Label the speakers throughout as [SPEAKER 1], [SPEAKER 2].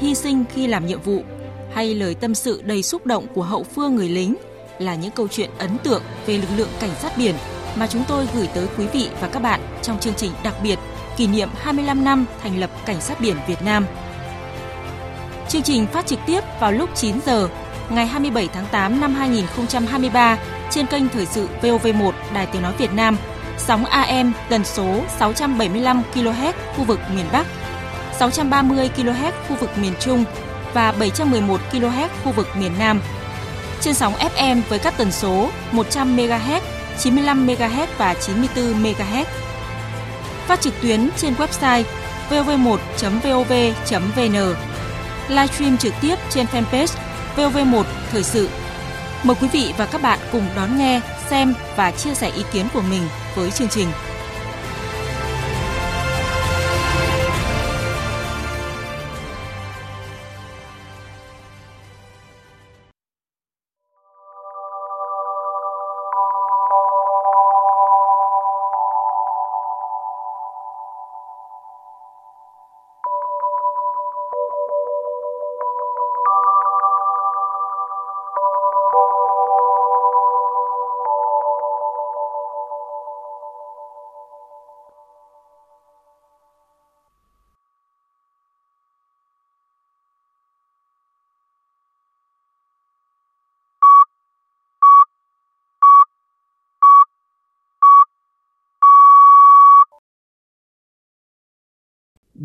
[SPEAKER 1] hy sinh khi làm nhiệm vụ hay lời tâm sự đầy xúc động của hậu phương người lính là những câu chuyện ấn tượng về lực lượng cảnh sát biển mà chúng tôi gửi tới quý vị và các bạn trong chương trình đặc biệt kỷ niệm 25 năm thành lập Cảnh sát biển Việt Nam. Chương trình phát trực tiếp vào lúc 9 giờ ngày 27 tháng 8 năm 2023 trên kênh Thời sự VOV1 Đài Tiếng Nói Việt Nam, sóng AM tần số 675 kHz khu vực miền Bắc, 630 kHz khu vực miền Trung và 711 kHz khu vực miền Nam. Trên sóng FM với các tần số 100 MHz, 95 MHz và 94 MHz. Phát trực tuyến trên website vov1.vov.vn. Livestream trực tiếp trên fanpage VOV1 Thời sự. Mời quý vị và các bạn cùng đón nghe, xem và chia sẻ ý kiến của mình với chương trình.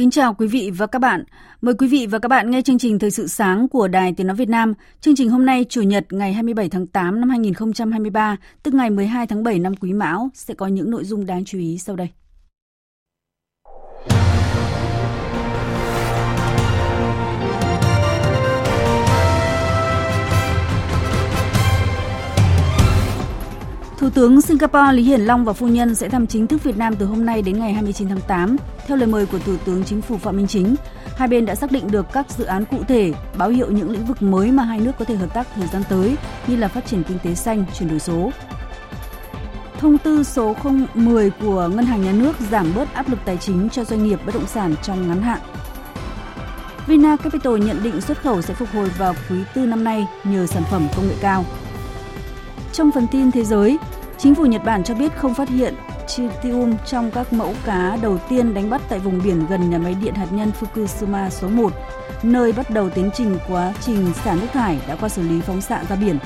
[SPEAKER 2] Kính chào quý vị và các bạn. Mời quý vị và các bạn nghe chương trình Thời sự sáng của Đài Tiếng Nói Việt Nam. Chương trình hôm nay, Chủ nhật ngày 27 tháng 8 năm 2023, tức ngày 12 tháng 7 năm Quý Mão, sẽ có những nội dung đáng chú ý sau đây. Thủ tướng Singapore Lý Hiển Long và phu nhân sẽ thăm chính thức Việt Nam từ hôm nay đến ngày 29 tháng 8. Theo lời mời của Thủ tướng Chính phủ Phạm Minh Chính, hai bên đã xác định được các dự án cụ thể, báo hiệu những lĩnh vực mới mà hai nước có thể hợp tác thời gian tới như là phát triển kinh tế xanh, chuyển đổi số. Thông tư số 010 của Ngân hàng Nhà nước giảm bớt áp lực tài chính cho doanh nghiệp bất động sản trong ngắn hạn. Vina Capital nhận định xuất khẩu sẽ phục hồi vào quý tư năm nay nhờ sản phẩm công nghệ cao. Trong phần tin thế giới, chính phủ Nhật Bản cho biết không phát hiện tritium trong các mẫu cá đầu tiên đánh bắt tại vùng biển gần nhà máy điện hạt nhân Fukushima số 1, nơi bắt đầu tiến trình quá trình xả nước thải đã qua xử lý phóng xạ ra biển.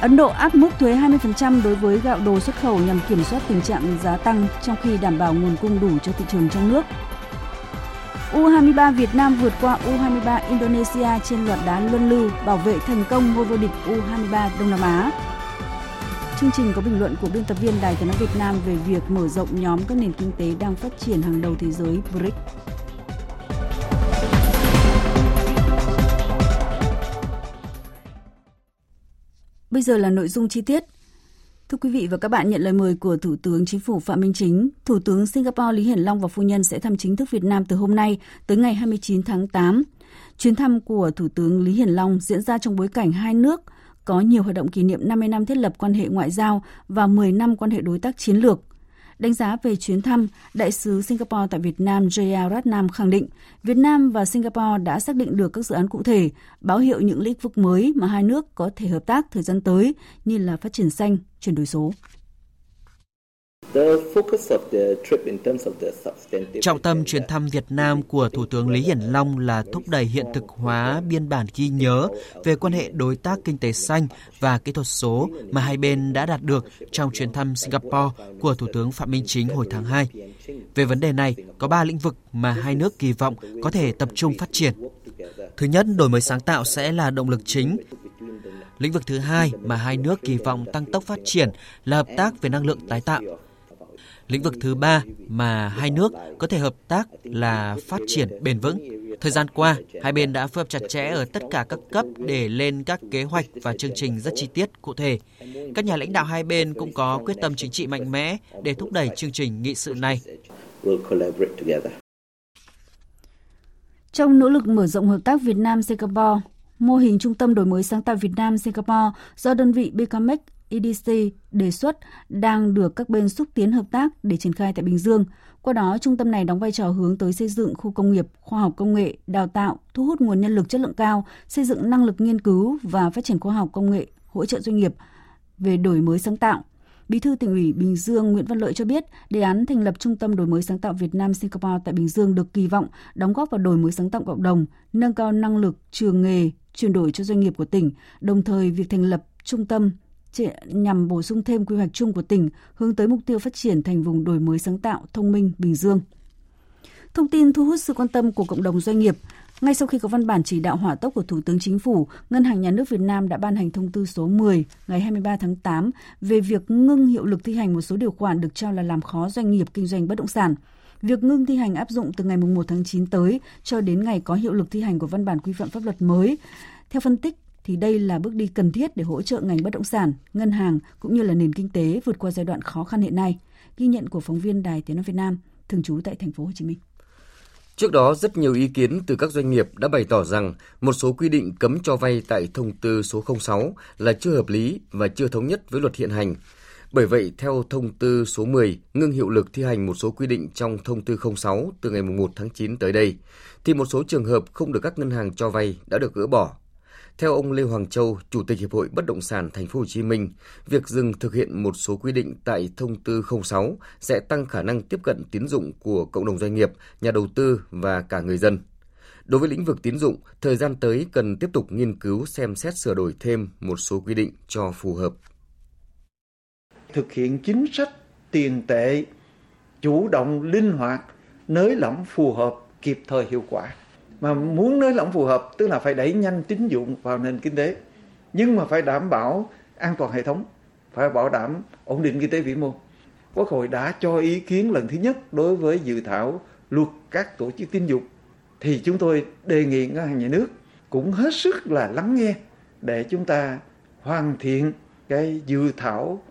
[SPEAKER 2] Ấn Độ áp mức thuế 20% đối với gạo đồ xuất khẩu nhằm kiểm soát tình trạng giá tăng trong khi đảm bảo nguồn cung đủ cho thị trường trong nước. U23 Việt Nam vượt qua U23 Indonesia trên loạt đá luân lưu, bảo vệ thành công ngôi vô địch U23 Đông Nam Á. Chương trình có bình luận của biên tập viên Đài tiếng nói Việt Nam về việc mở rộng nhóm các nền kinh tế đang phát triển hàng đầu thế giới BRICS. Bây giờ là nội dung chi tiết. Thưa quý vị và các bạn, nhận lời mời của Thủ tướng Chính phủ Phạm Minh Chính, Thủ tướng Singapore Lý Hiển Long và phu nhân sẽ thăm chính thức Việt Nam từ hôm nay tới ngày 29 tháng 8. Chuyến thăm của Thủ tướng Lý Hiển Long diễn ra trong bối cảnh hai nước có nhiều hoạt động kỷ niệm 50 năm thiết lập quan hệ ngoại giao và 10 năm quan hệ đối tác chiến lược. Đánh giá về chuyến thăm, Đại sứ Singapore tại Việt Nam Jaya Ratnam khẳng định Việt Nam và Singapore đã xác định được các dự án cụ thể, báo hiệu những lĩnh vực mới mà hai nước có thể hợp tác thời gian tới như là phát triển xanh, chuyển đổi số.
[SPEAKER 3] Trọng tâm chuyến thăm Việt Nam của Thủ tướng Lý Hiển Long là thúc đẩy hiện thực hóa biên bản ghi nhớ về quan hệ đối tác kinh tế xanh và kỹ thuật số mà hai bên đã đạt được trong chuyến thăm Singapore của Thủ tướng Phạm Minh Chính hồi tháng 2. Về vấn đề này, có 3 lĩnh vực mà hai nước kỳ vọng có thể tập trung phát triển. Thứ nhất, đổi mới sáng tạo sẽ là động lực chính Lĩnh vực thứ hai mà hai nước kỳ vọng tăng tốc phát triển là hợp tác về năng lượng tái tạo. Lĩnh vực thứ ba mà hai nước có thể hợp tác là phát triển bền vững. Thời gian qua, hai bên đã phối hợp chặt chẽ ở tất cả các cấp để lên các kế hoạch và chương trình rất chi tiết cụ thể. Các nhà lãnh đạo hai bên cũng có quyết tâm chính trị mạnh mẽ để thúc đẩy chương trình nghị sự này.
[SPEAKER 2] Trong nỗ lực mở rộng hợp tác Việt Nam Singapore, mô hình Trung tâm Đổi mới sáng tạo Việt Nam Singapore do đơn vị Bicamec EDC đề xuất đang được các bên xúc tiến hợp tác để triển khai tại Bình Dương. Qua đó, trung tâm này đóng vai trò hướng tới xây dựng khu công nghiệp, khoa học công nghệ, đào tạo, thu hút nguồn nhân lực chất lượng cao, xây dựng năng lực nghiên cứu và phát triển khoa học công nghệ, hỗ trợ doanh nghiệp về đổi mới sáng tạo. Bí thư tỉnh ủy Bình Dương Nguyễn Văn Lợi cho biết, đề án thành lập Trung tâm đổi mới sáng tạo Việt Nam Singapore tại Bình Dương được kỳ vọng đóng góp vào đổi mới sáng tạo cộng đồng, nâng cao năng lực trường nghề, chuyển đổi cho doanh nghiệp của tỉnh, đồng thời việc thành lập trung tâm nhằm bổ sung thêm quy hoạch chung của tỉnh hướng tới mục tiêu phát triển thành vùng đổi mới sáng tạo thông minh Bình Dương. Thông tin thu hút sự quan tâm của cộng đồng doanh nghiệp. Ngay sau khi có văn bản chỉ đạo hỏa tốc của Thủ tướng Chính phủ, Ngân hàng Nhà nước Việt Nam đã ban hành thông tư số 10 ngày 23 tháng 8 về việc ngưng hiệu lực thi hành một số điều khoản được cho là làm khó doanh nghiệp kinh doanh bất động sản. Việc ngưng thi hành áp dụng từ ngày 1 tháng 9 tới cho đến ngày có hiệu lực thi hành của văn bản quy phạm pháp luật mới. Theo phân tích, thì đây là bước đi cần thiết để hỗ trợ ngành bất động sản, ngân hàng cũng như là nền kinh tế vượt qua giai đoạn khó khăn hiện nay. Ghi nhận của phóng viên Đài Tiếng nói Việt Nam thường trú tại thành phố Hồ Chí Minh.
[SPEAKER 4] Trước đó, rất nhiều ý kiến từ các doanh nghiệp đã bày tỏ rằng một số quy định cấm cho vay tại thông tư số 06 là chưa hợp lý và chưa thống nhất với luật hiện hành. Bởi vậy, theo thông tư số 10 ngưng hiệu lực thi hành một số quy định trong thông tư 06 từ ngày 1 tháng 9 tới đây, thì một số trường hợp không được các ngân hàng cho vay đã được gỡ bỏ. Theo ông Lê Hoàng Châu, Chủ tịch Hiệp hội Bất động sản Thành phố Hồ Chí Minh, việc dừng thực hiện một số quy định tại thông tư 06 sẽ tăng khả năng tiếp cận tín dụng của cộng đồng doanh nghiệp, nhà đầu tư và cả người dân. Đối với lĩnh vực tín dụng, thời gian tới cần tiếp tục nghiên cứu xem xét sửa đổi thêm một số quy định cho phù hợp
[SPEAKER 5] thực hiện chính sách tiền tệ chủ động linh hoạt nới lỏng phù hợp kịp thời hiệu quả mà muốn nới lỏng phù hợp, tức là phải đẩy nhanh tín dụng vào nền kinh tế. Nhưng mà phải đảm bảo an toàn hệ thống, phải bảo đảm ổn định kinh tế vĩ mô. Quốc hội đã cho ý kiến lần thứ nhất đối với dự thảo luật các tổ chức tín dụng. Thì chúng tôi đề nghị ngân hàng nhà nước cũng hết sức là lắng nghe để chúng ta hoàn thiện cái dự thảo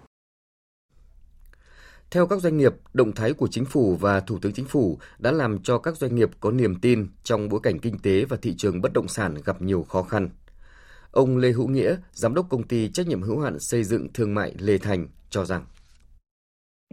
[SPEAKER 4] theo các doanh nghiệp, động thái của chính phủ và Thủ tướng Chính phủ đã làm cho các doanh nghiệp có niềm tin trong bối cảnh kinh tế và thị trường bất động sản gặp nhiều khó khăn. Ông Lê Hữu Nghĩa, giám đốc công ty trách nhiệm hữu hạn xây dựng thương mại Lê Thành cho rằng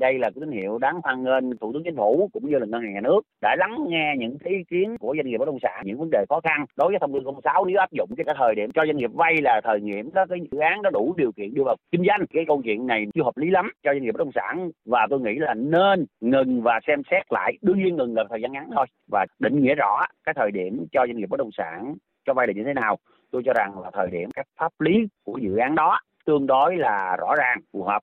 [SPEAKER 6] đây là cái tín hiệu đáng hoan nghênh thủ tướng chính phủ cũng như là ngân hàng nhà nước đã lắng nghe những ý kiến của doanh nghiệp bất động sản, những vấn đề khó khăn. Đối với thông tư 06 nếu áp dụng cái thời điểm cho doanh nghiệp vay là thời điểm đó, cái dự án đó đủ điều kiện đưa vào kinh doanh. Cái câu chuyện này chưa hợp lý lắm cho doanh nghiệp bất động sản và tôi nghĩ là nên ngừng và xem xét lại. Đương nhiên ngừng là thời gian ngắn thôi và định nghĩa rõ cái thời điểm cho doanh nghiệp bất động sản cho vay là như thế nào. Tôi cho rằng là thời điểm các pháp lý của dự án đó tương đối là rõ ràng, phù hợp.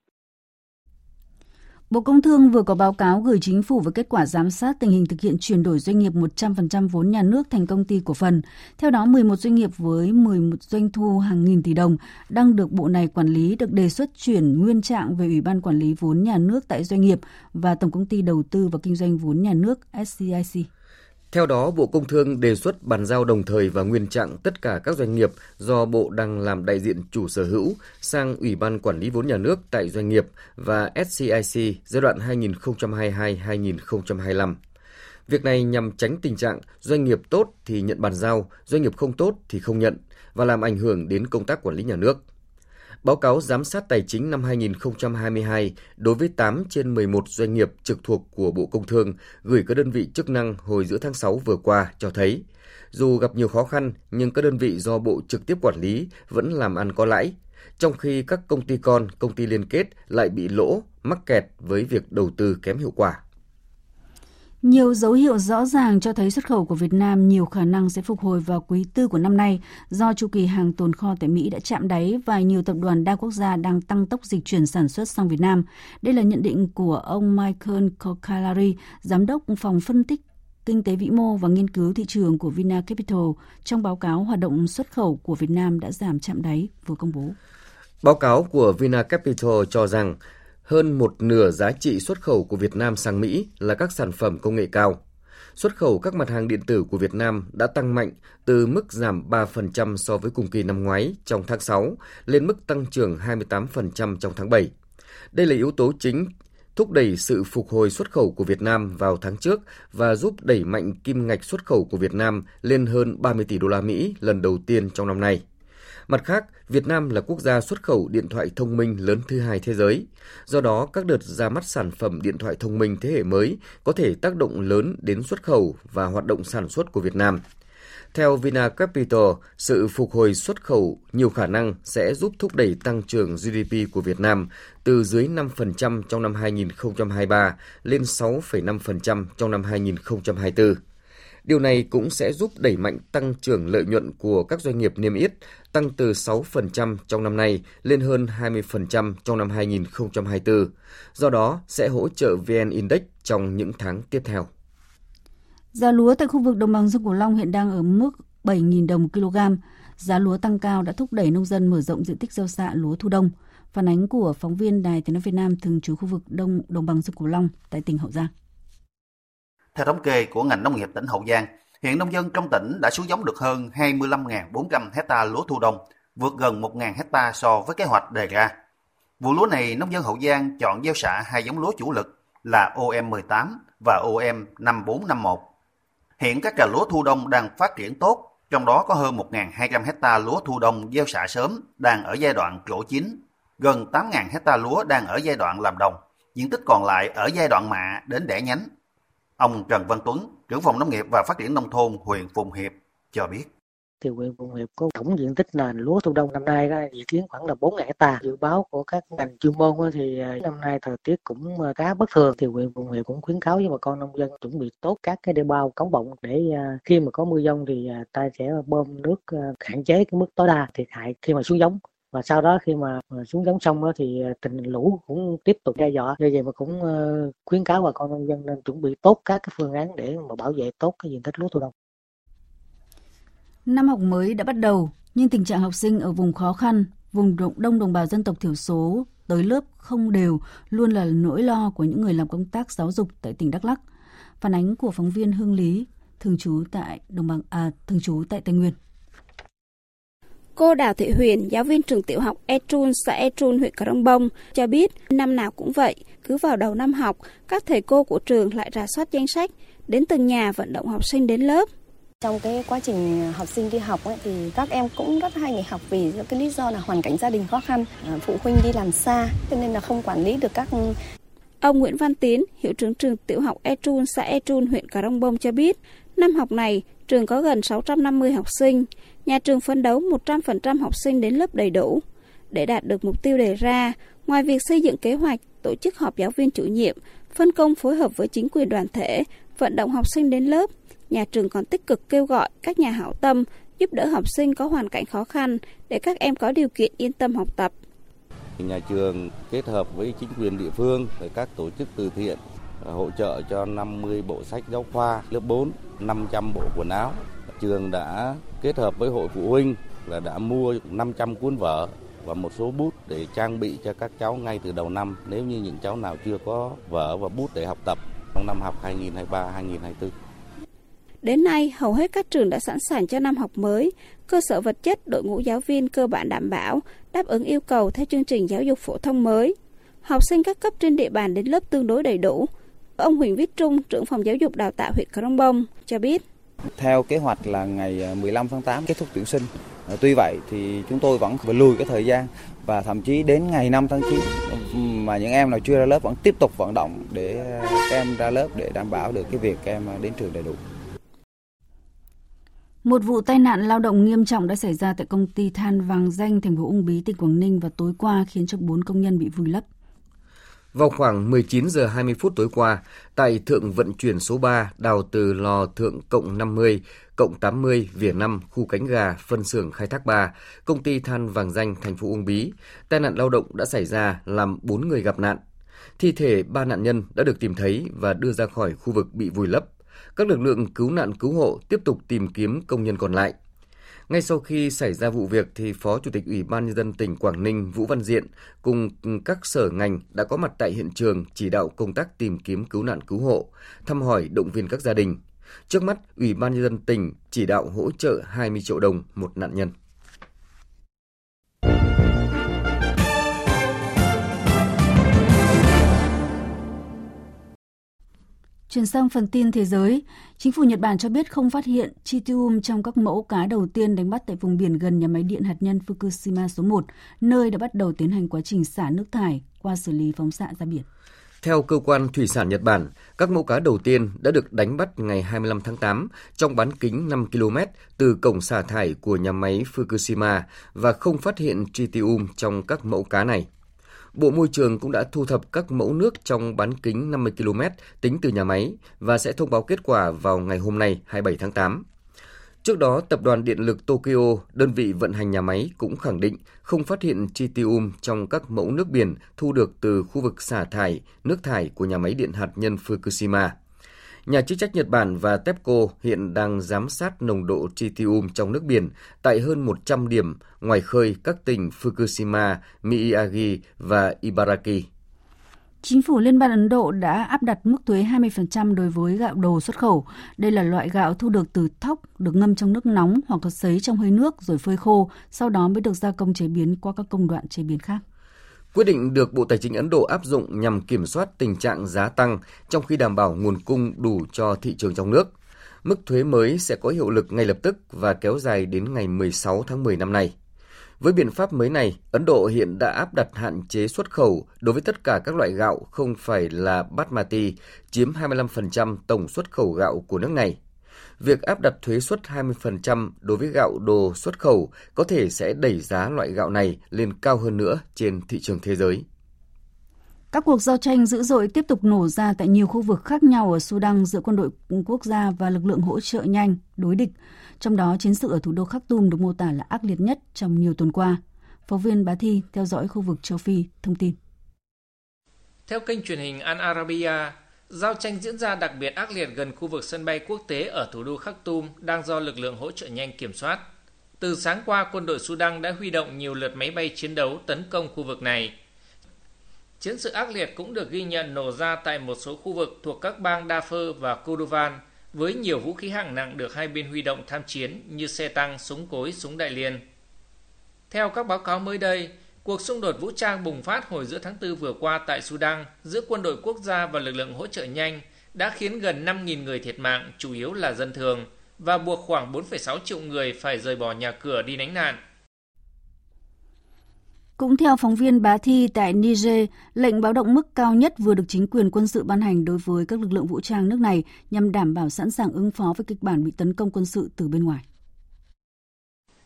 [SPEAKER 2] Bộ Công Thương vừa có báo cáo gửi chính phủ về kết quả giám sát tình hình thực hiện chuyển đổi doanh nghiệp 100% vốn nhà nước thành công ty cổ phần. Theo đó, 11 doanh nghiệp với 11 doanh thu hàng nghìn tỷ đồng đang được bộ này quản lý được đề xuất chuyển nguyên trạng về Ủy ban quản lý vốn nhà nước tại doanh nghiệp và Tổng công ty đầu tư và kinh doanh vốn nhà nước SCIC.
[SPEAKER 4] Theo đó, Bộ Công Thương đề xuất bàn giao đồng thời và nguyên trạng tất cả các doanh nghiệp do Bộ đang làm đại diện chủ sở hữu sang Ủy ban Quản lý vốn nhà nước tại doanh nghiệp và SCIC giai đoạn 2022-2025. Việc này nhằm tránh tình trạng doanh nghiệp tốt thì nhận bàn giao, doanh nghiệp không tốt thì không nhận và làm ảnh hưởng đến công tác quản lý nhà nước. Báo cáo giám sát tài chính năm 2022 đối với 8 trên 11 doanh nghiệp trực thuộc của Bộ Công Thương gửi các đơn vị chức năng hồi giữa tháng 6 vừa qua cho thấy, dù gặp nhiều khó khăn nhưng các đơn vị do Bộ trực tiếp quản lý vẫn làm ăn có lãi. trong khi các công ty con, công ty liên kết lại bị lỗ, mắc kẹt với việc đầu tư kém hiệu quả.
[SPEAKER 2] Nhiều dấu hiệu rõ ràng cho thấy xuất khẩu của Việt Nam nhiều khả năng sẽ phục hồi vào quý tư của năm nay do chu kỳ hàng tồn kho tại Mỹ đã chạm đáy và nhiều tập đoàn đa quốc gia đang tăng tốc dịch chuyển sản xuất sang Việt Nam. Đây là nhận định của ông Michael Kokalari, giám đốc phòng phân tích kinh tế vĩ mô và nghiên cứu thị trường của Vina Capital trong báo cáo hoạt động xuất khẩu của Việt Nam đã giảm chạm đáy vừa công bố.
[SPEAKER 4] Báo cáo của Vina Capital cho rằng hơn một nửa giá trị xuất khẩu của Việt Nam sang Mỹ là các sản phẩm công nghệ cao. Xuất khẩu các mặt hàng điện tử của Việt Nam đã tăng mạnh từ mức giảm 3% so với cùng kỳ năm ngoái trong tháng 6 lên mức tăng trưởng 28% trong tháng 7. Đây là yếu tố chính thúc đẩy sự phục hồi xuất khẩu của Việt Nam vào tháng trước và giúp đẩy mạnh kim ngạch xuất khẩu của Việt Nam lên hơn 30 tỷ đô la Mỹ lần đầu tiên trong năm nay. Mặt khác, Việt Nam là quốc gia xuất khẩu điện thoại thông minh lớn thứ hai thế giới. Do đó, các đợt ra mắt sản phẩm điện thoại thông minh thế hệ mới có thể tác động lớn đến xuất khẩu và hoạt động sản xuất của Việt Nam. Theo Vina Capital, sự phục hồi xuất khẩu nhiều khả năng sẽ giúp thúc đẩy tăng trưởng GDP của Việt Nam từ dưới 5% trong năm 2023 lên 6,5% trong năm 2024. Điều này cũng sẽ giúp đẩy mạnh tăng trưởng lợi nhuận của các doanh nghiệp niêm yết, tăng từ 6% trong năm nay lên hơn 20% trong năm 2024. Do đó, sẽ hỗ trợ VN Index trong những tháng tiếp theo.
[SPEAKER 2] Giá lúa tại khu vực đồng bằng sông Cửu Long hiện đang ở mức 7.000 đồng kg. Giá lúa tăng cao đã thúc đẩy nông dân mở rộng diện tích gieo xạ lúa thu đông. Phản ánh của phóng viên Đài Tiếng nói Việt Nam thường trú khu vực Đông Đồng bằng sông Cửu Long tại tỉnh Hậu Giang.
[SPEAKER 7] Theo thống kê của ngành nông nghiệp tỉnh Hậu Giang, hiện nông dân trong tỉnh đã xuống giống được hơn 25.400 hecta lúa thu đông, vượt gần 1.000 hecta so với kế hoạch đề ra. Vụ lúa này, nông dân Hậu Giang chọn gieo xạ hai giống lúa chủ lực là OM18 và OM5451. Hiện các trà lúa thu đông đang phát triển tốt, trong đó có hơn 1.200 hecta lúa thu đông gieo xạ sớm đang ở giai đoạn trổ chín, gần 8.000 hecta lúa đang ở giai đoạn làm đồng, diện tích còn lại ở giai đoạn mạ đến đẻ nhánh. Ông Trần Văn Tuấn, trưởng phòng nông nghiệp và phát triển nông thôn huyện Phụng Hiệp cho biết.
[SPEAKER 8] Thì huyện Phụng Hiệp có tổng diện tích nền lúa thu đông năm nay đó dự kiến khoảng là 4 hecta. Dự báo của các ngành chuyên môn thì à, năm nay thời tiết cũng à, khá bất thường. Thì huyện Phụng Hiệp cũng khuyến cáo với bà con nông dân chuẩn bị tốt các cái đê bao cống bọng để à, khi mà có mưa dông thì ta sẽ bơm nước hạn chế cái mức tối đa thiệt hại khi mà xuống giống và sau đó khi mà ờ, xuống giống xong đó thì ờ, tình lũ cũng tiếp tục đe dọa do vậy mà cũng ờ, khuyến cáo bà con nông dân nên chuẩn bị tốt các cái phương án để mà bảo vệ tốt cái diện tích lúa thu đông
[SPEAKER 2] Năm học mới đã bắt đầu, nhưng tình trạng học sinh ở vùng khó khăn, vùng đông đồng bào dân tộc thiểu số tới lớp không đều luôn là nỗi lo của những người làm công tác giáo dục tại tỉnh Đắk Lắk. Phản ánh của phóng viên Hương Lý, thường trú tại đồng bằng à, thường trú tại Tây Nguyên.
[SPEAKER 9] Cô Đào Thị Huyền, giáo viên trường tiểu học Etrun, xã Etrun, huyện Cà Rông Bông, cho biết năm nào cũng vậy, cứ vào đầu năm học, các thầy cô của trường lại rà soát danh sách, đến từng nhà vận động học sinh đến lớp.
[SPEAKER 10] Trong cái quá trình học sinh đi học ấy, thì các em cũng rất hay nghỉ học vì cái lý do là hoàn cảnh gia đình khó khăn, à, phụ huynh đi làm xa cho nên là không quản lý được các
[SPEAKER 9] Ông Nguyễn Văn Tiến, hiệu trưởng trường tiểu học Etrun, xã Etrun, huyện Cà Rông Bông cho biết, năm học này trường có gần 650 học sinh, nhà trường phấn đấu 100% học sinh đến lớp đầy đủ. Để đạt được mục tiêu đề ra, ngoài việc xây dựng kế hoạch, tổ chức họp giáo viên chủ nhiệm, phân công phối hợp với chính quyền đoàn thể, vận động học sinh đến lớp, nhà trường còn tích cực kêu gọi các nhà hảo tâm giúp đỡ học sinh có hoàn cảnh khó khăn để các em có điều kiện yên tâm học tập.
[SPEAKER 11] Nhà trường kết hợp với chính quyền địa phương và các tổ chức từ thiện à, hỗ trợ cho 50 bộ sách giáo khoa lớp 4, 500 bộ quần áo. Trường đã kết hợp với hội phụ huynh là đã mua 500 cuốn vở và một số bút để trang bị cho các cháu ngay từ đầu năm nếu như những cháu nào chưa có vở và bút để học tập trong năm học 2023-2024.
[SPEAKER 9] Đến nay, hầu hết các trường đã sẵn sàng cho năm học mới. Cơ sở vật chất, đội ngũ giáo viên cơ bản đảm bảo, đáp ứng yêu cầu theo chương trình giáo dục phổ thông mới. Học sinh các cấp trên địa bàn đến lớp tương đối đầy đủ. Ông Huỳnh Viết Trung, trưởng phòng giáo dục đào tạo huyện Crong Bông, cho biết.
[SPEAKER 12] Theo kế hoạch là ngày à, 15 tháng 8 kết thúc tuyển sinh. À, tuy vậy thì chúng tôi vẫn phải lùi cái thời gian và thậm chí đến ngày 5 tháng 9 mà những em nào chưa ra lớp vẫn tiếp tục vận động để à, các em ra lớp để đảm bảo được cái việc các em đến trường đầy đủ.
[SPEAKER 2] Một vụ tai nạn lao động nghiêm trọng đã xảy ra tại công ty than Vàng Danh, thành phố Ung Bí, tỉnh Quảng Ninh vào tối qua khiến cho 4 công nhân bị vùi lấp.
[SPEAKER 4] Vào khoảng 19 giờ 20 phút tối qua, tại thượng vận chuyển số 3 đào từ lò thượng cộng 50, cộng 80 vỉa 5 khu cánh gà phân xưởng khai thác 3, công ty than Vàng Danh thành phố Uông Bí, tai nạn lao động đã xảy ra làm 4 người gặp nạn. Thi thể ba nạn nhân đã được tìm thấy và đưa ra khỏi khu vực bị vùi lấp. Các lực lượng cứu nạn cứu hộ tiếp tục tìm kiếm công nhân còn lại. Ngay sau khi xảy ra vụ việc thì Phó Chủ tịch Ủy ban nhân dân tỉnh Quảng Ninh Vũ Văn Diện cùng các sở ngành đã có mặt tại hiện trường chỉ đạo công tác tìm kiếm cứu nạn cứu hộ, thăm hỏi động viên các gia đình. Trước mắt, Ủy ban nhân dân tỉnh chỉ đạo hỗ trợ 20 triệu đồng một nạn nhân.
[SPEAKER 2] Chuyển sang phần tin thế giới, chính phủ Nhật Bản cho biết không phát hiện tritium trong các mẫu cá đầu tiên đánh bắt tại vùng biển gần nhà máy điện hạt nhân Fukushima số 1, nơi đã bắt đầu tiến hành quá trình xả nước thải qua xử lý phóng xạ ra biển.
[SPEAKER 4] Theo cơ quan thủy sản Nhật Bản, các mẫu cá đầu tiên đã được đánh bắt ngày 25 tháng 8 trong bán kính 5 km từ cổng xả thải của nhà máy Fukushima và không phát hiện tritium trong các mẫu cá này. Bộ Môi trường cũng đã thu thập các mẫu nước trong bán kính 50 km tính từ nhà máy và sẽ thông báo kết quả vào ngày hôm nay 27 tháng 8. Trước đó, Tập đoàn Điện lực Tokyo, đơn vị vận hành nhà máy, cũng khẳng định không phát hiện tritium trong các mẫu nước biển thu được từ khu vực xả thải, nước thải của nhà máy điện hạt nhân Fukushima. Nhà chức trách Nhật Bản và TEPCO hiện đang giám sát nồng độ tritium trong nước biển tại hơn 100 điểm ngoài khơi các tỉnh Fukushima, Miyagi và Ibaraki.
[SPEAKER 2] Chính phủ Liên bang Ấn Độ đã áp đặt mức thuế 20% đối với gạo đồ xuất khẩu. Đây là loại gạo thu được từ thóc, được ngâm trong nước nóng hoặc sấy trong hơi nước rồi phơi khô, sau đó mới được gia công chế biến qua các công đoạn chế biến khác.
[SPEAKER 4] Quyết định được Bộ Tài chính Ấn Độ áp dụng nhằm kiểm soát tình trạng giá tăng trong khi đảm bảo nguồn cung đủ cho thị trường trong nước. Mức thuế mới sẽ có hiệu lực ngay lập tức và kéo dài đến ngày 16 tháng 10 năm nay. Với biện pháp mới này, Ấn Độ hiện đã áp đặt hạn chế xuất khẩu đối với tất cả các loại gạo không phải là basmati, chiếm 25% tổng xuất khẩu gạo của nước này. Việc áp đặt thuế suất 20% đối với gạo đồ xuất khẩu có thể sẽ đẩy giá loại gạo này lên cao hơn nữa trên thị trường thế giới.
[SPEAKER 2] Các cuộc giao tranh dữ dội tiếp tục nổ ra tại nhiều khu vực khác nhau ở Sudan giữa quân đội quốc gia và lực lượng hỗ trợ nhanh đối địch. Trong đó, chiến sự ở thủ đô Khartoum được mô tả là ác liệt nhất trong nhiều tuần qua. Phóng viên Bá Thi theo dõi khu vực châu Phi thông tin.
[SPEAKER 13] Theo kênh truyền hình Al Arabiya, giao tranh diễn ra đặc biệt ác liệt gần khu vực sân bay quốc tế ở thủ đô Khắc Tum đang do lực lượng hỗ trợ nhanh kiểm soát. Từ sáng qua, quân đội Sudan đã huy động nhiều lượt máy bay chiến đấu tấn công khu vực này. Chiến sự ác liệt cũng được ghi nhận nổ ra tại một số khu vực thuộc các bang Darfur và Kordovan, với nhiều vũ khí hạng nặng được hai bên huy động tham chiến như xe tăng, súng cối, súng đại liên. Theo các báo cáo mới đây, cuộc xung đột vũ trang bùng phát hồi giữa tháng 4 vừa qua tại Sudan giữa quân đội quốc gia và lực lượng hỗ trợ nhanh đã khiến gần 5.000 người thiệt mạng, chủ yếu là dân thường, và buộc khoảng 4,6 triệu người phải rời bỏ nhà cửa đi lánh nạn.
[SPEAKER 2] Cũng theo phóng viên Bá Thi tại Niger, lệnh báo động mức cao nhất vừa được chính quyền quân sự ban hành đối với các lực lượng vũ trang nước này nhằm đảm bảo sẵn sàng ứng phó với kịch bản bị tấn công quân sự từ bên ngoài.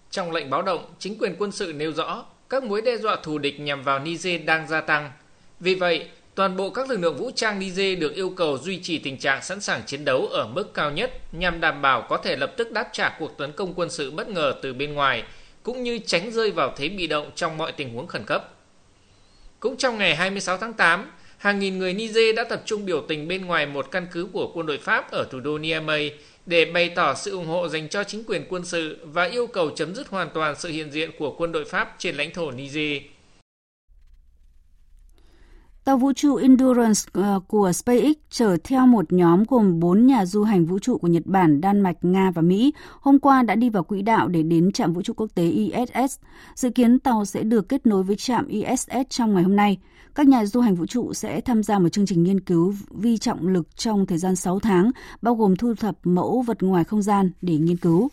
[SPEAKER 13] Trong lệnh báo động, chính quyền quân sự nêu rõ các mối đe dọa thù địch nhằm vào Niger đang gia tăng. Vì vậy, toàn bộ các lực lượng vũ trang Niger được yêu cầu duy trì tình trạng sẵn sàng chiến đấu ở mức cao nhất nhằm đảm bảo có thể lập tức đáp trả cuộc tấn công quân sự bất ngờ từ bên ngoài – cũng như tránh rơi vào thế bị động trong mọi tình huống khẩn cấp. Cũng trong ngày 26 tháng 8, hàng nghìn người Niger đã tập trung biểu tình bên ngoài một căn cứ của quân đội Pháp ở thủ đô Niamey để bày tỏ sự ủng hộ dành cho chính quyền quân sự và yêu cầu chấm dứt hoàn toàn sự hiện diện của quân đội Pháp trên lãnh thổ Niger.
[SPEAKER 2] Tàu vũ trụ Endurance ờ, của SpaceX chở theo một nhóm gồm 4 nhà du hành vũ trụ của Nhật Bản, Đan Mạch, Nga và Mỹ hôm qua đã đi vào quỹ đạo để đến trạm vũ trụ quốc tế ISS. Dự kiến tàu sẽ được kết nối với trạm ISS trong ngày hôm nay. Các nhà du hành vũ trụ sẽ tham gia một chương trình nghiên cứu vi trọng lực trong thời gian 6 tháng, bao gồm thu thập mẫu vật ngoài không gian để nghiên cứu.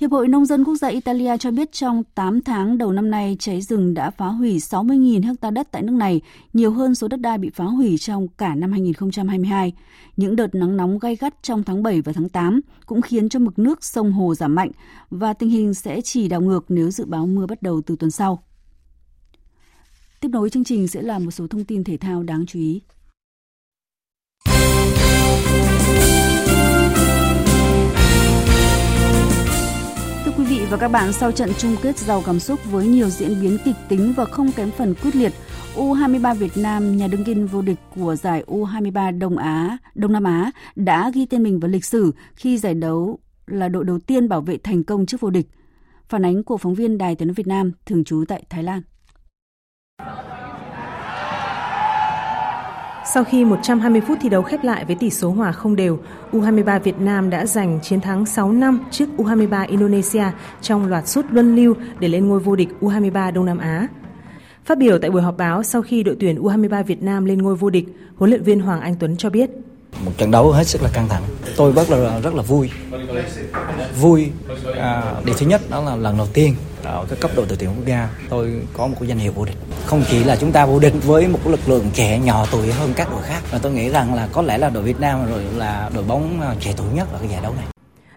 [SPEAKER 2] Hiệp hội Nông dân Quốc gia Italia cho biết trong 8 tháng đầu năm nay, cháy rừng đã phá hủy 60.000 ha đất tại nước này, nhiều hơn số đất đai bị phá hủy trong cả năm 2022. Những đợt nắng nóng gay gắt trong tháng 7 và tháng 8 cũng khiến cho mực nước sông Hồ giảm mạnh và tình hình sẽ chỉ đảo ngược nếu dự báo mưa bắt đầu từ tuần sau. Tiếp nối chương trình sẽ là một số thông tin thể thao đáng chú ý. Và các bạn, sau trận chung kết giàu cảm xúc với nhiều diễn biến kịch tính và không kém phần quyết liệt, U23 Việt Nam, nhà đương kim vô địch của giải U23 Đông Á, Đông Nam Á đã ghi tên mình vào lịch sử khi giải đấu là đội đầu tiên bảo vệ thành công trước vô địch. Phản ánh của phóng viên Đài Tiếng nói Việt Nam thường trú tại Thái Lan.
[SPEAKER 14] Sau khi 120 phút thi đấu khép lại với tỷ số hòa không đều, U23 Việt Nam đã giành chiến thắng 6 năm trước U23 Indonesia trong loạt sút luân lưu để lên ngôi vô địch U23 Đông Nam Á. Phát biểu tại buổi họp báo sau khi đội tuyển U23 Việt Nam lên ngôi vô địch, huấn luyện viên Hoàng Anh Tuấn cho biết
[SPEAKER 15] một trận đấu hết sức là căng thẳng. Tôi rất là rất là vui. Vui à, điều thứ nhất đó là lần đầu tiên ở cái cấp độ đội tuyển quốc gia tôi có một cái danh hiệu vô địch không chỉ là chúng ta vô địch với một lực lượng trẻ nhỏ tuổi hơn các đội khác, mà tôi nghĩ rằng là có lẽ là đội Việt Nam rồi là đội bóng à, trẻ tuổi nhất ở cái giải đấu này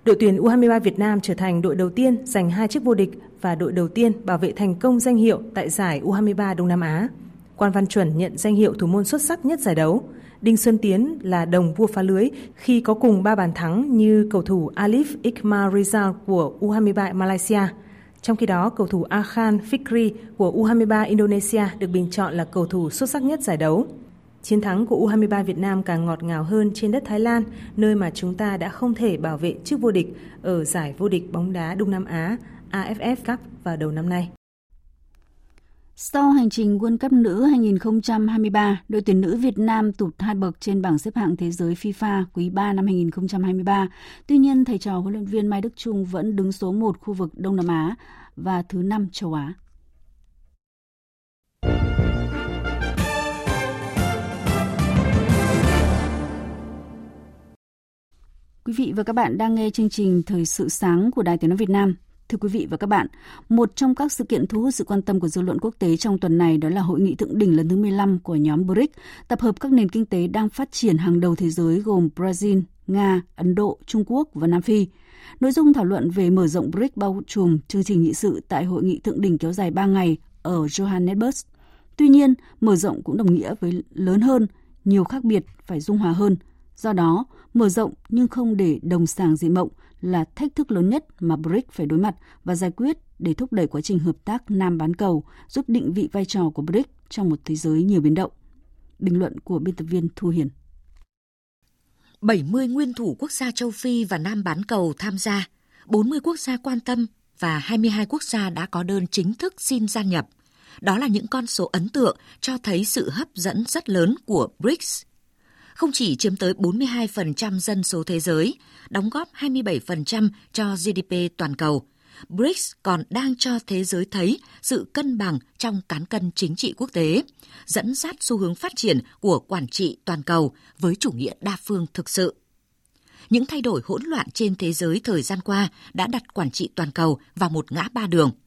[SPEAKER 14] Đội tuyển U23 Việt Nam trở thành đội đầu tiên giành hai chiếc vô địch và đội đầu tiên bảo vệ thành công danh hiệu tại giải U23 Đông Nam Á. Quan Văn Chuẩn nhận danh hiệu thủ môn xuất sắc nhất giải đấu. Đinh Xuân Tiến là đồng vua phá lưới khi có cùng 3 bàn thắng như cầu thủ Alif Iqmal Rizal của U23 Malaysia. Trong khi đó, cầu thủ Akhan Fikri của U23 Indonesia được bình chọn là cầu thủ xuất sắc nhất giải đấu. Chiến thắng của U23 Việt Nam càng ngọt ngào hơn trên đất Thái Lan, nơi mà chúng ta đã không thể bảo vệ chức vô địch ở giải vô địch bóng đá Đông Nam Á AFF Cup vào đầu năm nay.
[SPEAKER 2] Sau hành trình World Cup nữ 2023, đội tuyển nữ Việt Nam tụt hai bậc trên bảng xếp hạng thế giới FIFA quý 3 năm 2023. Tuy nhiên, thầy trò huấn luyện viên Mai Đức Trung vẫn đứng số 1 khu vực Đông Nam Á và thứ 5 châu Á. Quý vị và các bạn đang nghe chương trình Thời sự sáng của Đài Tiếng Nói Việt Nam. Thưa quý vị và các bạn, một trong các sự kiện thu hút sự quan tâm của dư luận quốc tế trong tuần này đó là hội nghị thượng đỉnh lần thứ 15 của nhóm BRICS, tập hợp các nền kinh tế đang phát triển hàng đầu thế giới gồm Brazil, Nga, Ấn Độ, Trung Quốc và Nam Phi. Nội dung thảo luận về mở rộng BRICS bao trùm chương trình nghị sự tại hội nghị thượng đỉnh kéo dài 3 ngày ở Johannesburg. Tuy nhiên, mở rộng cũng đồng nghĩa với lớn hơn, nhiều khác biệt phải dung hòa hơn. Do đó, mở rộng nhưng không để đồng sàng dị mộng là thách thức lớn nhất mà BRICS phải đối mặt và giải quyết để thúc đẩy quá trình hợp tác Nam bán cầu, giúp định vị vai trò của BRICS trong một thế giới nhiều biến động. Bình luận của biên tập viên Thu Hiền.
[SPEAKER 16] 70 nguyên thủ quốc gia châu Phi và Nam bán cầu tham gia, 40 quốc gia quan tâm và 22 quốc gia đã có đơn chính thức xin gia nhập. Đó là những con số ấn tượng cho thấy sự hấp dẫn rất lớn của BRICS không chỉ chiếm tới 42% dân số thế giới, đóng góp 27% cho GDP toàn cầu, BRICS còn đang cho thế giới thấy sự cân bằng trong cán cân chính trị quốc tế, dẫn dắt xu hướng phát triển của quản trị toàn cầu với chủ nghĩa đa phương thực sự. Những thay đổi hỗn loạn trên thế giới thời gian qua đã đặt quản trị toàn cầu vào một ngã ba đường –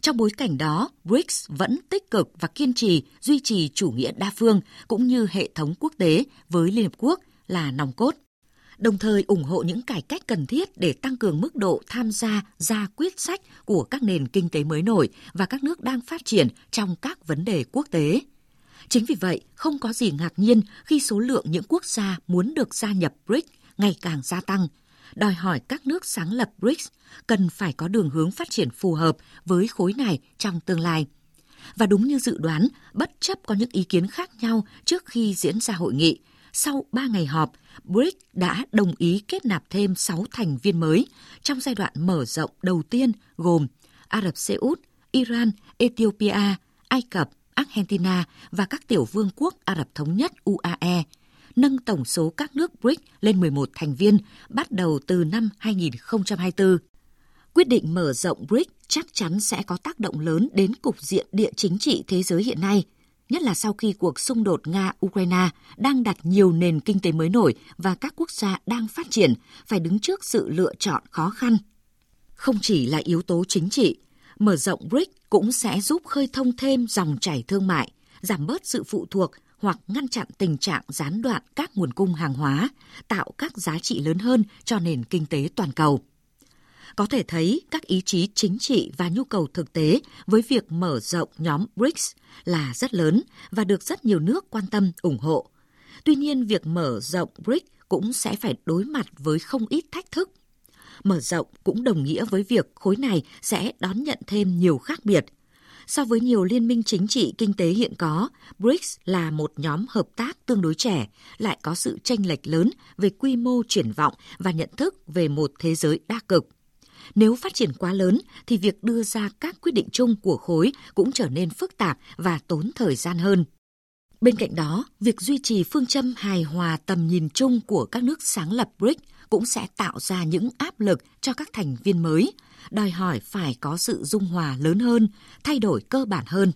[SPEAKER 16] trong bối cảnh đó, BRICS vẫn tích cực và kiên trì duy trì chủ nghĩa đa phương cũng như hệ thống quốc tế với Liên Hợp Quốc là nòng cốt. Đồng thời ủng hộ những cải cách cần thiết để tăng cường mức độ tham gia ra quyết sách của các nền kinh tế mới nổi và các nước đang phát triển trong các vấn đề quốc tế. Chính vì vậy, không có gì ngạc nhiên khi số lượng những quốc gia muốn được gia nhập BRICS ngày càng gia tăng – đòi hỏi các nước sáng lập BRICS cần phải có đường hướng phát triển phù hợp với khối này trong tương lai. Và đúng như dự đoán, bất chấp có những ý kiến khác nhau trước khi diễn ra hội nghị, sau 3 ngày họp, BRICS đã đồng ý kết nạp thêm 6 thành viên mới trong giai đoạn mở rộng đầu tiên gồm Ả Rập Xê Út, Iran, Ethiopia, Ai Cập, Argentina và các tiểu vương quốc Ả Rập Thống Nhất UAE – nâng tổng số các nước BRICS lên 11 thành viên bắt đầu từ năm 2024. Quyết định mở rộng BRICS chắc chắn sẽ có tác động lớn đến cục diện địa chính trị thế giới hiện nay, nhất là sau khi cuộc xung đột Nga-Ukraine đang đặt nhiều nền kinh tế mới nổi và các quốc gia đang phát triển phải đứng trước sự lựa chọn khó khăn. Không chỉ là yếu tố chính trị, mở rộng BRICS cũng sẽ giúp khơi thông thêm dòng chảy thương mại, giảm bớt sự phụ thuộc hoặc ngăn chặn tình trạng gián đoạn các nguồn cung hàng hóa, tạo các giá trị lớn hơn cho nền kinh tế toàn cầu. Có thể thấy các ý chí chính trị và nhu cầu thực tế với việc mở rộng nhóm BRICS là rất lớn và được rất nhiều nước quan tâm ủng hộ. Tuy nhiên, việc mở rộng BRICS cũng sẽ phải đối mặt với không ít thách thức. Mở rộng cũng đồng nghĩa với việc khối này sẽ đón nhận thêm nhiều khác biệt. So với nhiều liên minh chính trị kinh tế hiện có, BRICS là một nhóm hợp tác tương đối trẻ, lại có sự tranh lệch lớn về quy mô triển vọng và nhận thức về một thế giới đa cực. Nếu phát triển quá lớn thì việc đưa ra các quyết định chung của khối cũng trở nên phức tạp và tốn thời gian hơn. Bên cạnh đó, việc duy trì phương châm hài hòa tầm nhìn chung của các nước sáng lập BRICS cũng sẽ tạo ra những áp lực cho các thành viên mới, đòi hỏi phải có sự dung hòa lớn hơn, thay đổi cơ bản hơn.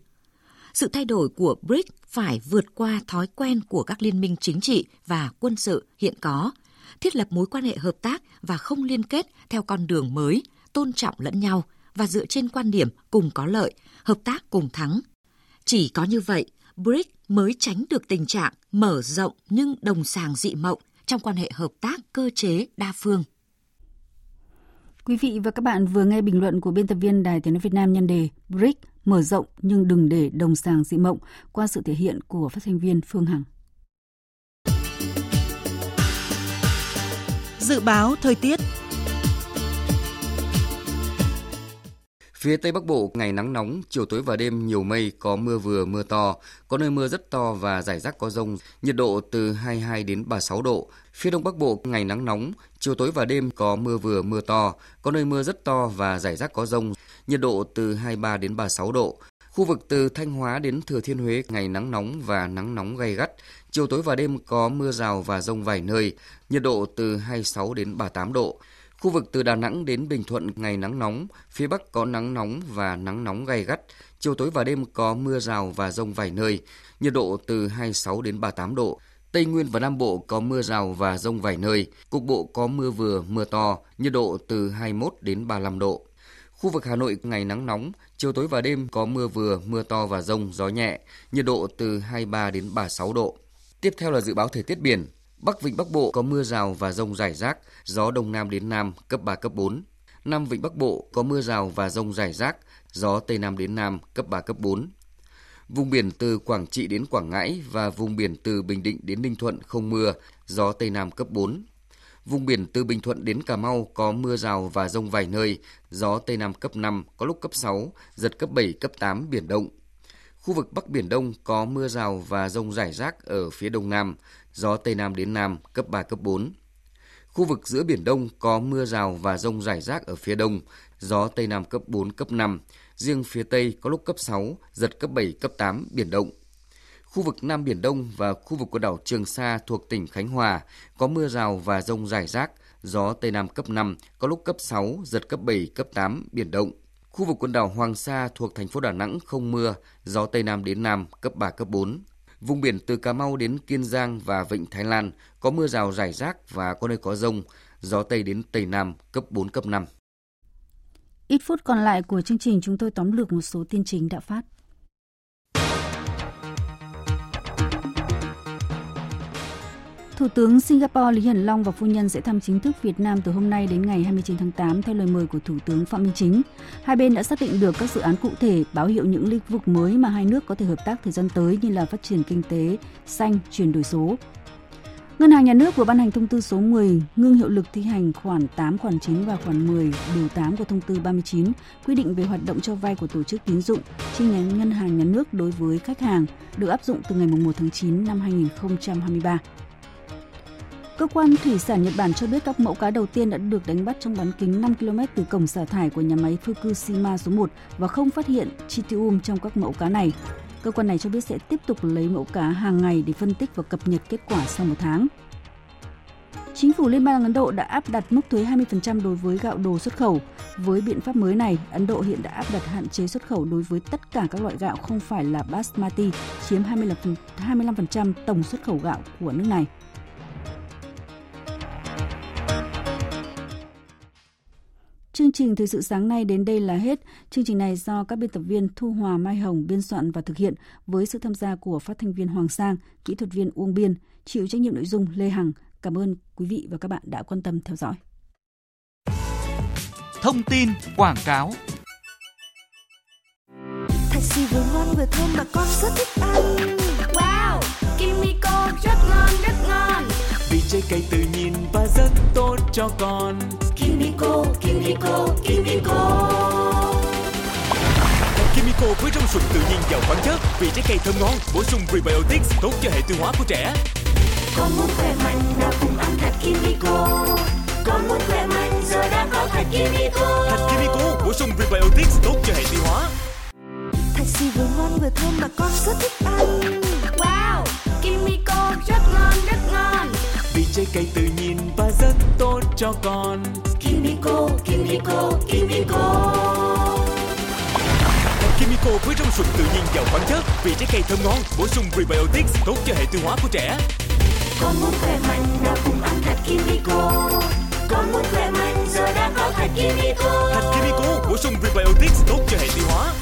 [SPEAKER 16] Sự thay đổi của BRICS phải vượt qua thói quen của các liên minh chính trị và quân sự hiện có, thiết lập mối quan hệ hợp tác và không liên kết theo con đường mới, tôn trọng lẫn nhau và dựa trên quan điểm cùng có lợi, hợp tác cùng thắng. Chỉ có như vậy, BRICS mới tránh được tình trạng mở rộng nhưng đồng sàng dị mộng trong quan hệ hợp tác cơ chế đa phương.
[SPEAKER 2] Quý vị và các bạn vừa nghe bình luận của biên tập viên Đài Tiếng nói Việt Nam nhân đề BRICS mở rộng nhưng đừng để đồng sàng dị mộng qua sự thể hiện của phát thanh viên Phương Hằng.
[SPEAKER 1] Dự báo thời tiết
[SPEAKER 4] Phía Tây Bắc Bộ ngày nắng nóng, chiều tối và đêm nhiều mây, có mưa vừa mưa to, có nơi mưa rất to và rải rác có rông, nhiệt độ từ 22 đến 36 độ. Phía Đông Bắc Bộ ngày nắng nóng, chiều tối và đêm có mưa vừa mưa to, có nơi mưa rất to và rải rác có rông, nhiệt độ từ 23 đến 36 độ. Khu vực từ Thanh Hóa đến Thừa Thiên Huế ngày nắng nóng và nắng nóng gay gắt, chiều tối và đêm có mưa rào và rông vài nơi, nhiệt độ từ 26 đến 38 độ. Khu vực từ Đà Nẵng đến Bình Thuận ngày nắng nóng, phía Bắc có nắng nóng và nắng nóng gay gắt, chiều tối và đêm có mưa rào và rông vài nơi, nhiệt độ từ 26 đến 38 độ. Tây Nguyên và Nam Bộ có mưa rào và rông vài nơi, cục bộ có mưa vừa, mưa to, nhiệt độ từ 21 đến 35 độ. Khu vực Hà Nội ngày nắng nóng, chiều tối và đêm có mưa vừa, mưa to và rông, gió nhẹ, nhiệt độ từ 23 đến 36 độ. Tiếp theo là dự báo thời tiết biển. Bắc Vịnh Bắc Bộ có mưa rào và rông rải rác, gió Đông Nam đến Nam cấp 3, cấp 4. Nam Vịnh Bắc Bộ có mưa rào và rông rải rác, gió Tây Nam đến Nam cấp 3, cấp 4. Vùng biển từ Quảng Trị đến Quảng Ngãi và vùng biển từ Bình Định đến Ninh Thuận không mưa, gió Tây Nam cấp 4. Vùng biển từ Bình Thuận đến Cà Mau có mưa rào và rông vài nơi, gió Tây Nam cấp 5, có lúc cấp 6, giật cấp 7, cấp 8, biển động. Khu vực Bắc Biển Đông có mưa rào và rông rải rác ở phía Đông Nam, gió Tây Nam đến Nam cấp 3, cấp 4. Khu vực giữa Biển Đông có mưa rào và rông rải rác ở phía Đông, gió Tây Nam cấp 4, cấp 5. Riêng phía Tây có lúc cấp 6, giật cấp 7, cấp 8, biển động. Khu vực Nam Biển Đông và khu vực quần đảo Trường Sa thuộc tỉnh Khánh Hòa có mưa rào và rông rải rác, gió Tây Nam cấp 5, có lúc cấp 6, giật cấp 7, cấp 8, biển động. Khu vực quần đảo Hoàng Sa thuộc thành phố Đà Nẵng không mưa, gió Tây Nam đến Nam cấp 3, cấp 4. Vùng biển từ Cà Mau đến Kiên Giang và Vịnh Thái Lan có mưa rào rải rác và có nơi có rông, gió Tây đến Tây Nam cấp 4, cấp 5.
[SPEAKER 2] Ít phút còn lại của chương trình chúng tôi tóm lược một số tin chính đã phát. Thủ tướng Singapore Lý Hiển Long và phu nhân sẽ thăm chính thức Việt Nam từ hôm nay đến ngày 29 tháng 8 theo lời mời của Thủ tướng Phạm Minh Chính. Hai bên đã xác định được các dự án cụ thể báo hiệu những lĩnh vực mới mà hai nước có thể hợp tác thời gian tới như là phát triển kinh tế xanh, chuyển đổi số. Ngân hàng Nhà nước vừa ban hành thông tư số 10 ngưng hiệu lực thi hành khoản 8, khoản 9 và khoản 10 điều 8 của thông tư 39 quy định về hoạt động cho vay của tổ chức tín dụng chi nhánh Ngân hàng Nhà nước đối với khách hàng được áp dụng từ ngày 1 tháng 9 năm 2023. Cơ quan thủy sản Nhật Bản cho biết các mẫu cá đầu tiên đã được đánh bắt trong bán kính 5 km từ cổng xả thải của nhà máy Fukushima số 1 và không phát hiện tritium trong các mẫu cá này. Cơ quan này cho biết sẽ tiếp tục lấy mẫu cá hàng ngày để phân tích và cập nhật kết quả sau một tháng. Chính phủ Liên bang Ấn Độ đã áp đặt mức thuế 20% đối với gạo đồ xuất khẩu. Với biện pháp mới này, Ấn Độ hiện đã áp đặt hạn chế xuất khẩu đối với tất cả các loại gạo không phải là basmati, chiếm 25% tổng xuất khẩu gạo của nước này. Chương trình thời sự sáng nay đến đây là hết. Chương trình này do các biên tập viên Thu Hòa Mai Hồng biên soạn và thực hiện với sự tham gia của phát thanh viên Hoàng Sang, kỹ thuật viên Uông Biên, chịu trách nhiệm nội dung Lê Hằng. Cảm ơn quý vị và các bạn đã quan tâm theo dõi.
[SPEAKER 17] Thông tin quảng cáo
[SPEAKER 18] Thạch xì vừa ngon vừa thơm mà con rất thích ăn. Wow, Kimiko rất ngon rất ngon.
[SPEAKER 19] Trái cây tự nhiên và rất tốt cho con.
[SPEAKER 18] Kimiko, Kimiko, Kimiko.
[SPEAKER 19] Kimiko với rong sụn tự nhiên giàu khoáng chất vì trái cây thơm ngon, bổ sung prebiotics tốt cho hệ tiêu hóa của trẻ.
[SPEAKER 18] Con muốn khỏe mạnh nào cùng ăn thạch Kimiko. Con muốn khỏe mạnh giờ đã có thạch Kimiko.
[SPEAKER 19] Thạch Kimiko bổ sung prebiotics tốt cho hệ tiêu hóa.
[SPEAKER 18] Thạch xì vừa ngon vừa thơm mà con rất thích ăn. Wow, Kimiko rất ngon rất ngon.
[SPEAKER 19] Trái cây tự nhiên và rất tốt cho con.
[SPEAKER 18] Kimiko, Kimiko, Kimiko.
[SPEAKER 19] Kimiko với rong sụn tự nhiên giàu khoáng chất vì trái cây thơm ngon, bổ sung prebiotics tốt cho hệ tiêu hóa của trẻ.
[SPEAKER 18] Con muốn khỏe mạnh nào cùng ăn thạch Kimiko. Con muốn khỏe mạnh giờ đã có thạch Kimiko.
[SPEAKER 19] Thạch Kimiko bổ sung prebiotics tốt cho hệ tiêu hóa.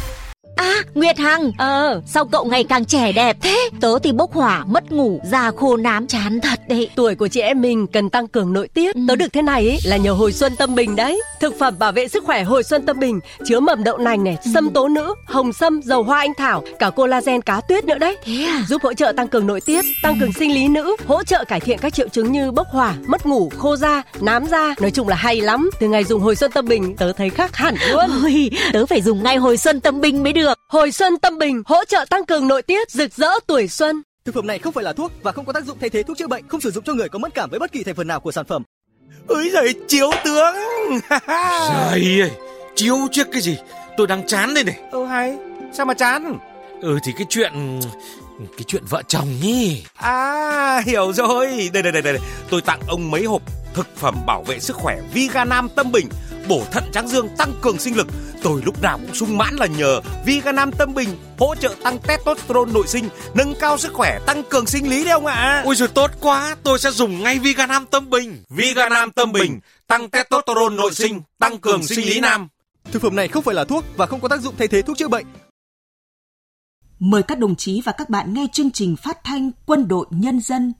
[SPEAKER 20] À, Nguyệt Hằng, ờ, sao cậu ngày càng trẻ đẹp thế? Tớ thì bốc hỏa, mất ngủ, da khô nám chán thật đấy.
[SPEAKER 21] Tuổi của chị em mình cần tăng cường nội tiết. Ừ. Tớ được thế này ấy, là nhờ hồi xuân tâm bình đấy. Thực phẩm bảo vệ sức khỏe hồi xuân tâm bình chứa mầm đậu nành này, ừ. sâm tố nữ, hồng sâm, dầu hoa anh thảo, cả collagen cá tuyết nữa đấy.
[SPEAKER 20] Thế à?
[SPEAKER 21] Giúp hỗ trợ tăng cường nội tiết, tăng cường sinh lý nữ, hỗ trợ cải thiện các triệu chứng như bốc hỏa, mất ngủ, khô da, nám da. Nói chung là hay lắm. Từ ngày dùng hồi xuân tâm bình, tớ thấy khác hẳn luôn.
[SPEAKER 20] Ôi, tớ phải dùng ngay hồi xuân tâm bình mới được.
[SPEAKER 21] Hồi xuân tâm bình hỗ trợ tăng cường nội tiết, rực rỡ tuổi xuân.
[SPEAKER 22] Thực phẩm này không phải là thuốc và không có tác dụng thay thế thuốc chữa bệnh, không sử dụng cho người có mất cảm với bất kỳ thành phần nào của sản phẩm.
[SPEAKER 23] Ơi giời, chiếu tướng. Trời ơi, chiếu trước cái gì? Tôi đang chán đây này.
[SPEAKER 22] Ừ hay, sao mà chán?
[SPEAKER 23] Ừ thì cái chuyện cái chuyện vợ chồng nhỉ.
[SPEAKER 22] À, hiểu rồi. Đây đây đây đây, tôi tặng ông mấy hộp thực phẩm bảo vệ sức khỏe Viganam Tâm Bình bổ thận tráng dương tăng cường sinh lực. Tôi lúc nào cũng sung mãn là nhờ Viganam Tâm Bình hỗ trợ tăng testosterone nội sinh, nâng cao sức khỏe, tăng cường sinh lý đấy ông ạ. À.
[SPEAKER 23] Ôi rồi tốt quá, tôi sẽ dùng ngay Viganam Tâm Bình.
[SPEAKER 22] Viganam Tâm Bình tăng testosterone nội sinh, tăng cường sinh lý nam. Thực phẩm này không phải là thuốc và không có tác dụng thay thế thuốc chữa bệnh.
[SPEAKER 1] Mời các đồng chí và các bạn nghe chương trình phát thanh Quân đội Nhân dân.